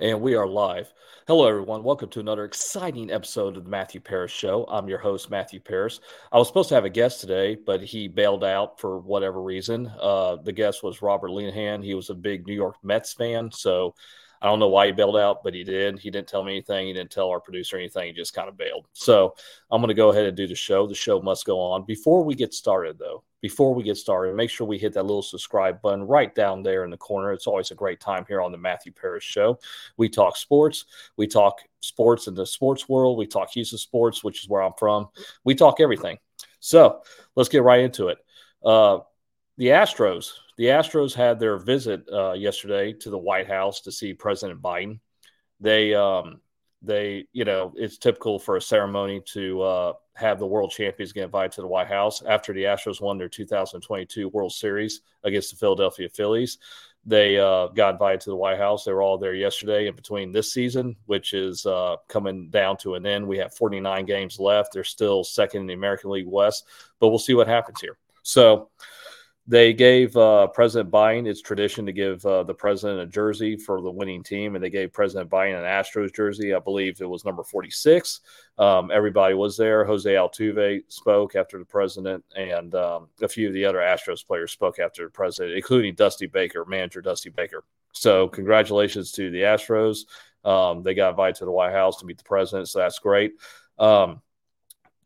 And we are live. Hello, everyone. Welcome to another exciting episode of the Matthew Paris Show. I'm your host, Matthew Paris. I was supposed to have a guest today, but he bailed out for whatever reason. Uh, the guest was Robert Lenahan. He was a big New York Mets fan. So I don't know why he bailed out, but he did. He didn't tell me anything. He didn't tell our producer anything. He just kind of bailed. So I'm going to go ahead and do the show. The show must go on. Before we get started, though, before we get started, make sure we hit that little subscribe button right down there in the corner. It's always a great time here on the Matthew Paris Show. We talk sports, we talk sports in the sports world, we talk Houston sports, which is where I'm from. We talk everything. So let's get right into it. Uh, the Astros, the Astros had their visit uh, yesterday to the White House to see President Biden. They, um, they, you know, it's typical for a ceremony to uh, have the world champions get invited to the White House after the Astros won their 2022 World Series against the Philadelphia Phillies. They uh, got invited to the White House. They were all there yesterday. In between this season, which is uh, coming down to an end, we have 49 games left. They're still second in the American League West, but we'll see what happens here. So, they gave uh, President Biden, it's tradition to give uh, the president a jersey for the winning team, and they gave President Biden an Astros jersey. I believe it was number 46. Um, everybody was there. Jose Altuve spoke after the president, and um, a few of the other Astros players spoke after the president, including Dusty Baker, manager Dusty Baker. So, congratulations to the Astros. Um, they got invited to the White House to meet the president, so that's great. Um,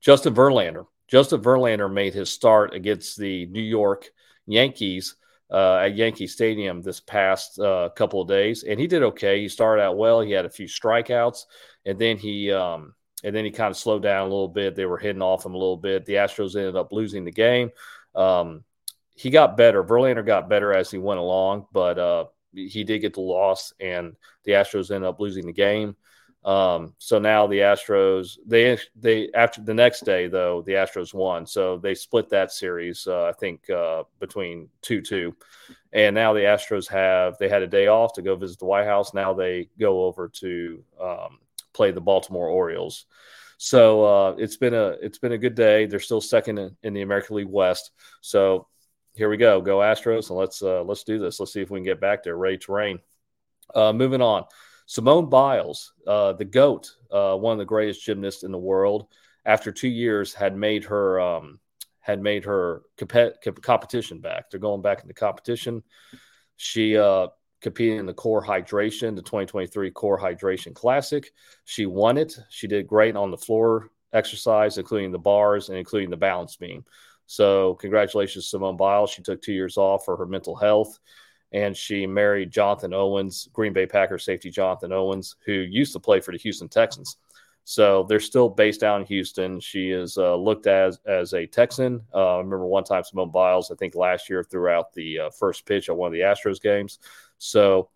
Justin Verlander. Justin Verlander made his start against the New York Yankees uh, at Yankee Stadium this past uh, couple of days, and he did okay. He started out well. He had a few strikeouts, and then he um, and then he kind of slowed down a little bit. They were hitting off him a little bit. The Astros ended up losing the game. Um, he got better. Verlander got better as he went along, but uh, he did get the loss, and the Astros ended up losing the game. Um, so now the Astros, they they after the next day though the Astros won, so they split that series. Uh, I think uh, between two two, and now the Astros have they had a day off to go visit the White House. Now they go over to um, play the Baltimore Orioles. So uh, it's been a it's been a good day. They're still second in, in the American League West. So here we go, go Astros, and let's uh, let's do this. Let's see if we can get back there, ready to rain. Uh, moving on. Simone Biles, uh, the GOAT, uh, one of the greatest gymnasts in the world, after two years had made her um, had made her comp- competition back. They're going back into competition. She uh, competed in the Core Hydration, the 2023 Core Hydration Classic. She won it. She did great on the floor exercise, including the bars and including the balance beam. So, congratulations, Simone Biles. She took two years off for her mental health and she married Jonathan Owens, Green Bay Packers safety Jonathan Owens, who used to play for the Houston Texans. So they're still based down in Houston. She is uh, looked as as a Texan. Uh, I remember one time Simone Biles, I think last year, throughout the uh, first pitch at one of the Astros games. So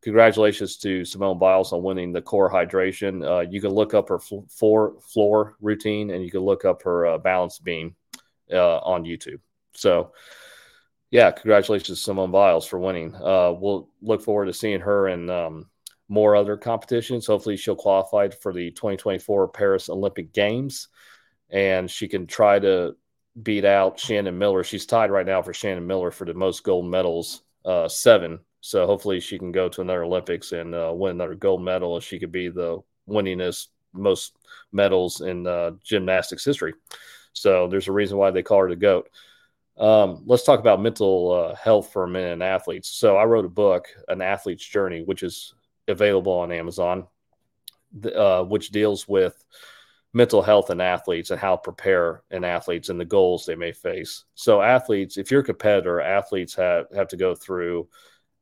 congratulations to Simone Biles on winning the core hydration. Uh, you can look up her floor floor routine and you can look up her uh, balance beam uh, on YouTube. So yeah, congratulations to Simone Biles for winning. Uh, we'll look forward to seeing her in um, more other competitions. Hopefully, she'll qualify for the 2024 Paris Olympic Games, and she can try to beat out Shannon Miller. She's tied right now for Shannon Miller for the most gold medals, uh, seven. So hopefully, she can go to another Olympics and uh, win another gold medal, and she could be the winningest most medals in uh, gymnastics history. So there's a reason why they call her the goat. Um, let's talk about mental uh, health for minute and athletes. So I wrote a book, An Athlete's Journey, which is available on Amazon, uh, which deals with mental health in athletes and how to prepare in athletes and the goals they may face. So athletes, if you're a competitor, athletes have, have to go through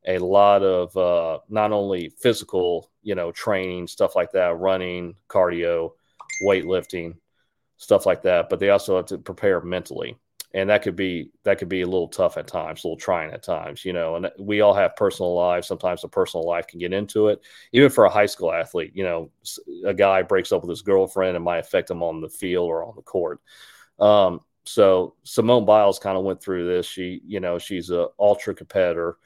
a lot of uh, not only physical, you know, training, stuff like that, running, cardio, weightlifting, stuff like that, but they also have to prepare mentally and that could be that could be a little tough at times, a little trying at times, you know. And we all have personal lives. Sometimes the personal life can get into it. Even for a high school athlete, you know, a guy breaks up with his girlfriend, it might affect him on the field or on the court. Um, so Simone Biles kind of went through this. She, you know, she's a ultra competitor.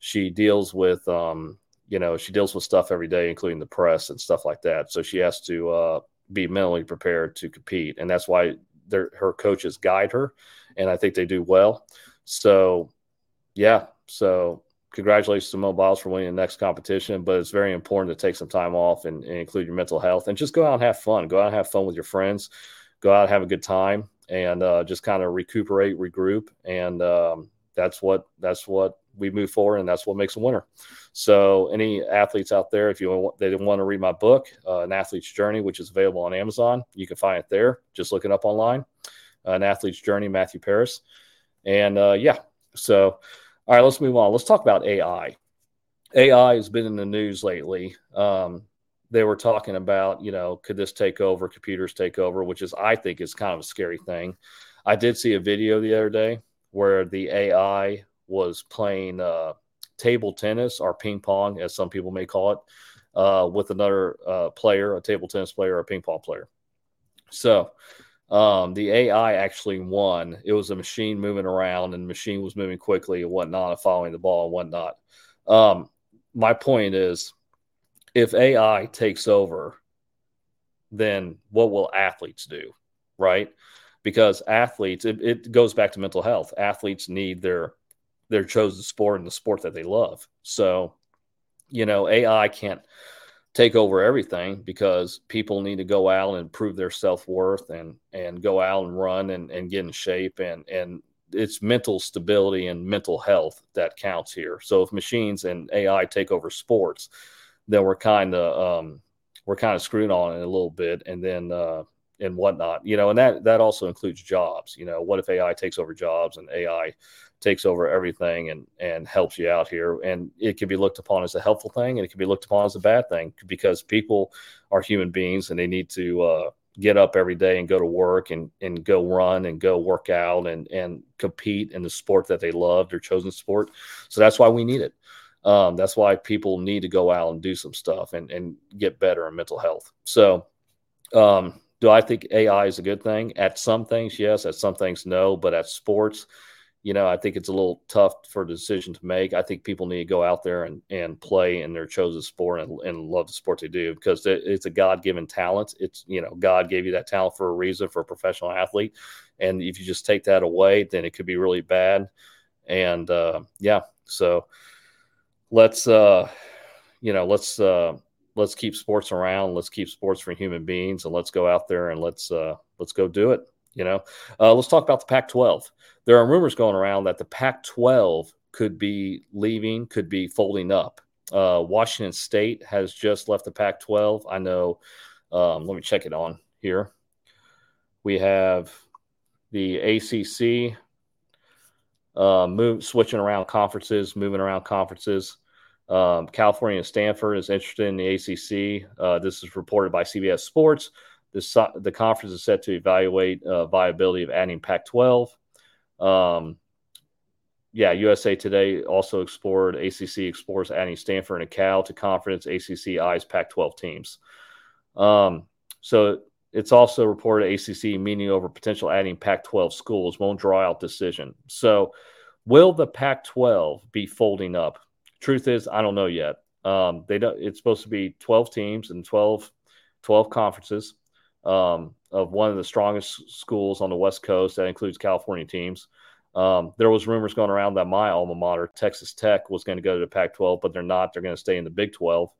She deals with, um, you know, she deals with stuff every day, including the press and stuff like that. So she has to uh, be mentally prepared to compete, and that's why her coaches guide her and I think they do well. So, yeah. So, congratulations to Mo Biles for winning the next competition, but it's very important to take some time off and, and, include your mental health and just go out and have fun. Go out and have fun with your friends. Go out and have a good time and uh, just kind of recuperate, regroup, and um, that's what that's what we move forward, and that's what makes a winner. So, any athletes out there, if you want, they want to read my book, uh, An Athlete's Journey, which is available on Amazon, you can find it there. Just look it up online. Uh, An Athlete's Journey, Matthew Paris, and uh, yeah. So, all right, let's move on. Let's talk about AI. AI has been in the news lately. Um, they were talking about, you know, could this take over? Computers take over, which is, I think, is kind of a scary thing. I did see a video the other day where the AI was playing uh, table tennis or ping pong, as some people may call it, uh, with another uh, player, a table tennis player or a ping pong player. So um, the AI actually won. It was a machine moving around, and the machine was moving quickly and whatnot, and following the ball and whatnot. Um, my point is, if AI takes over, then what will athletes do, right? Because athletes, it, it goes back to mental health. Athletes need their their chosen sport and the sport that they love. So, you know, AI can't take over everything because people need to go out and prove their self-worth and and go out and run and, and get in shape. And and it's mental stability and mental health that counts here. So if machines and ai take over sports then we're kind of um, we're kind of screwed on it a little bit and then uh, and whatnot you know and that that also includes jobs. You know what if ai takes over jobs and ai takes over everything and and helps you out here and it can be looked upon as a helpful thing and it can be looked upon as a bad thing because people are human beings and they need to uh, get up every day and go to work and and go run and go work out and and compete in the sport that they love their chosen sport so that's why we need it um, that's why people need to go out and do some stuff and and get better in mental health so um, do I think AI is a good thing? At some things, yes. At some things, no. But at sports, you know, I think it's a little tough for a decision to make. I think people need to go out there and, and play in their chosen sport and, and love the sport they do because it's a God given talent. It's, you know, God gave you that talent for a reason for a professional athlete. And if you just take that away, then it could be really bad. And uh, yeah, so let's, uh, you know, let's, uh, let's keep sports around. Let's keep sports for human beings and let's go out there and let's, uh, let's go do it. You know, uh, let's talk about the Pac 12. There are rumors going around that the Pac 12 could be leaving, could be folding up. Uh, Washington State has just left the Pac 12. I know, um, let me check it on here. We have the ACC uh, move, switching around conferences, moving around conferences. Um, California Stanford is interested in the ACC. Uh, this is reported by CBS Sports. The, the conference is set to evaluate uh, viability of adding Pac-12. Um, yeah, USA Today also explored ACC explores adding Stanford and Cal to conference. ACC eyes Pac-12 teams. Um, so it's also reported ACC meeting over potential adding Pac-12 schools won't draw out decision. So will the Pac-12 be folding up? Truth is, I don't know yet. Um, they don't. It's supposed to be 12 teams and 12, 12 conferences um, of one of the strongest schools on the West Coast. That includes California teams. Um, there was rumors going around that my alma mater, Texas Tech, was going to go to the Pac-12, but they're not. They're going to stay in the Big 12.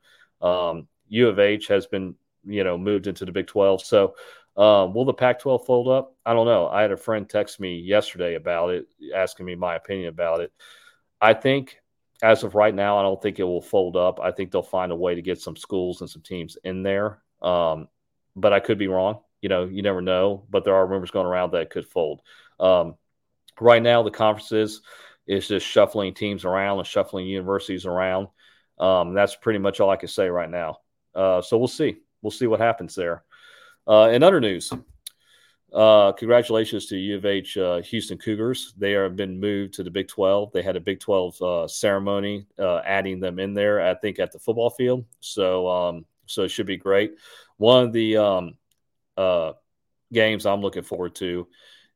Um, U of H has been, you know, moved into the Big 12. So, um, will the Pac-12 fold up? I don't know. I had a friend text me yesterday about it, asking me my opinion about it. I think, as of right now, I don't think it will fold up. I think they'll find a way to get some schools and some teams in there. Um, but I could be wrong. You know, you never know. But there are rumors going around that could fold. Um, right now, the conferences is just shuffling teams around and shuffling universities around. Um, that's pretty much all I can say right now. Uh, so we'll see. We'll see what happens there. Uh, in other news, uh, congratulations to U of H uh, Houston Cougars. They have been moved to the Big 12. They had a Big 12 uh, ceremony uh, adding them in there, I think, at the football field. So, um, so it should be great. One of the um, uh, games I'm looking forward to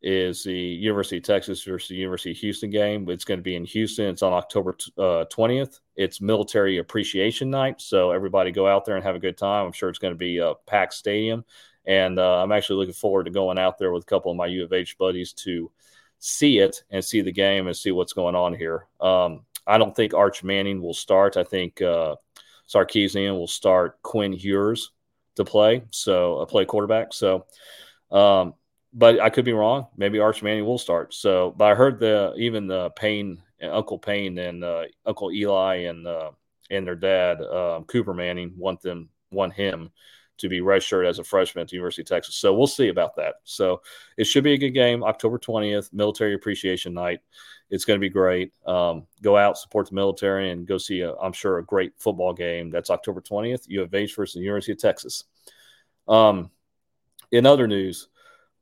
is the University of Texas versus the University of Houston game. It's going to be in Houston. It's on October uh, 20th. It's Military Appreciation Night, so everybody go out there and have a good time. I'm sure it's going to be a packed stadium, and uh, I'm actually looking forward to going out there with a couple of my U of H buddies to see it and see the game and see what's going on here. Um, I don't think Arch Manning will start. I think uh, Sarkisian will start Quinn Ewers to play, so a uh, play quarterback. So, um, but I could be wrong. Maybe Arch Manning will start. So, but I heard the even the Payne, and Uncle Peyton, and uh, Uncle Eli and uh, and their dad um, Cooper Manning want them want him to be registered as a freshman at the University of Texas. So we'll see about that. So it should be a good game. October 20th, Military Appreciation Night. It's going to be great. Um, go out, support the military, and go see, i am sure, a great football game. That's October 20th, U of H versus the University of Texas. Um, in other news,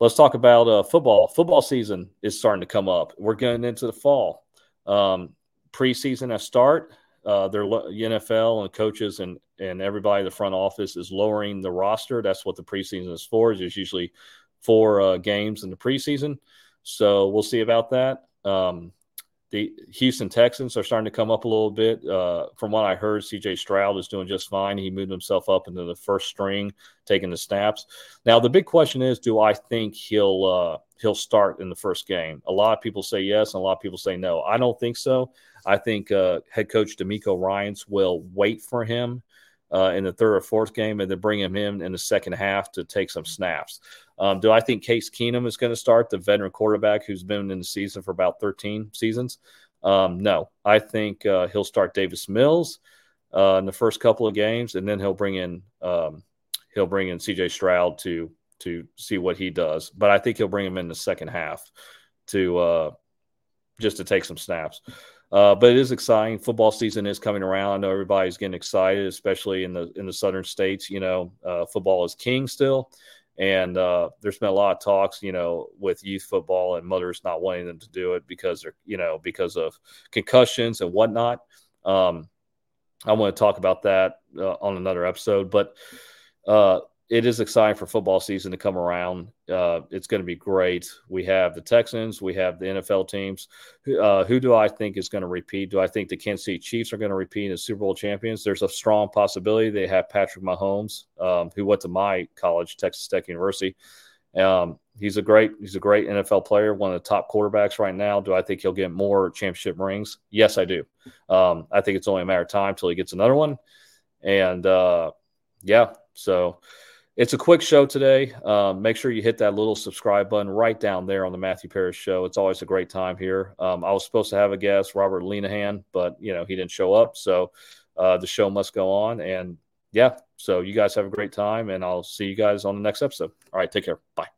let's talk about uh, football. Football season is starting to come up. We're getting into the fall. Um, preseason at start. Uh, their NFL and coaches and and everybody in the front office is lowering the roster. That's what the preseason is for. There's usually four uh, games in the preseason, so we'll see about that. Um, the Houston Texans are starting to come up a little bit. Uh, from what I heard, CJ Stroud is doing just fine. He moved himself up into the first string, taking the snaps. Now, the big question is, do I think he'll uh, he'll start in the first game? A lot of people say yes, and a lot of people say no. I don't think so. I think uh, head coach DeMeco Ryans will wait for him uh, in the third or fourth game and then bring him in in the second half to take some snaps. Um, do I think Case Keenum is going to start, the veteran quarterback who's been in the season for about 13 seasons? Um, no, I think uh, he'll start Davis Mills uh, in the first couple of games, and then he'll bring in um, he'll bring in C.J. Stroud to to see what he does. But I think he'll bring him in the second half to uh, just to take some snaps. Uh, but it is exciting. Football season is coming around. I know everybody's getting excited, especially in the in the southern states. You know, uh, football is king still, and uh, there's been a lot of talks, you know, with youth football and mothers not wanting them to do it because they're, you know, because of concussions and whatnot. Um, I want to talk about that uh, on another episode, but uh, it is exciting for football season to come around. Uh, it's going to be great. We have the Texans, we have the NFL teams. Uh, who do I think is going to repeat? Do I think the Kansas City Chiefs are going to repeat as Super Bowl champions? There's a strong possibility. They have Patrick Mahomes, um, who went to my college, Texas Tech University. Um, he's a great he's a great NFL player, one of the top quarterbacks right now. Do I think he'll get more championship rings? Yes, I do. Um, I think it's only a matter of time till he gets another one. And uh, yeah, so it's a quick show today. Um, make sure you hit that little subscribe button right down there on the Matthew Paris Show. It's always a great time here. Um, I was supposed to have a guest, Robert Lenahan, but you know he didn't show up, so uh, the show must go on. And yeah, so you guys have a great time, and I'll see you guys on the next episode. All right, take care. Bye.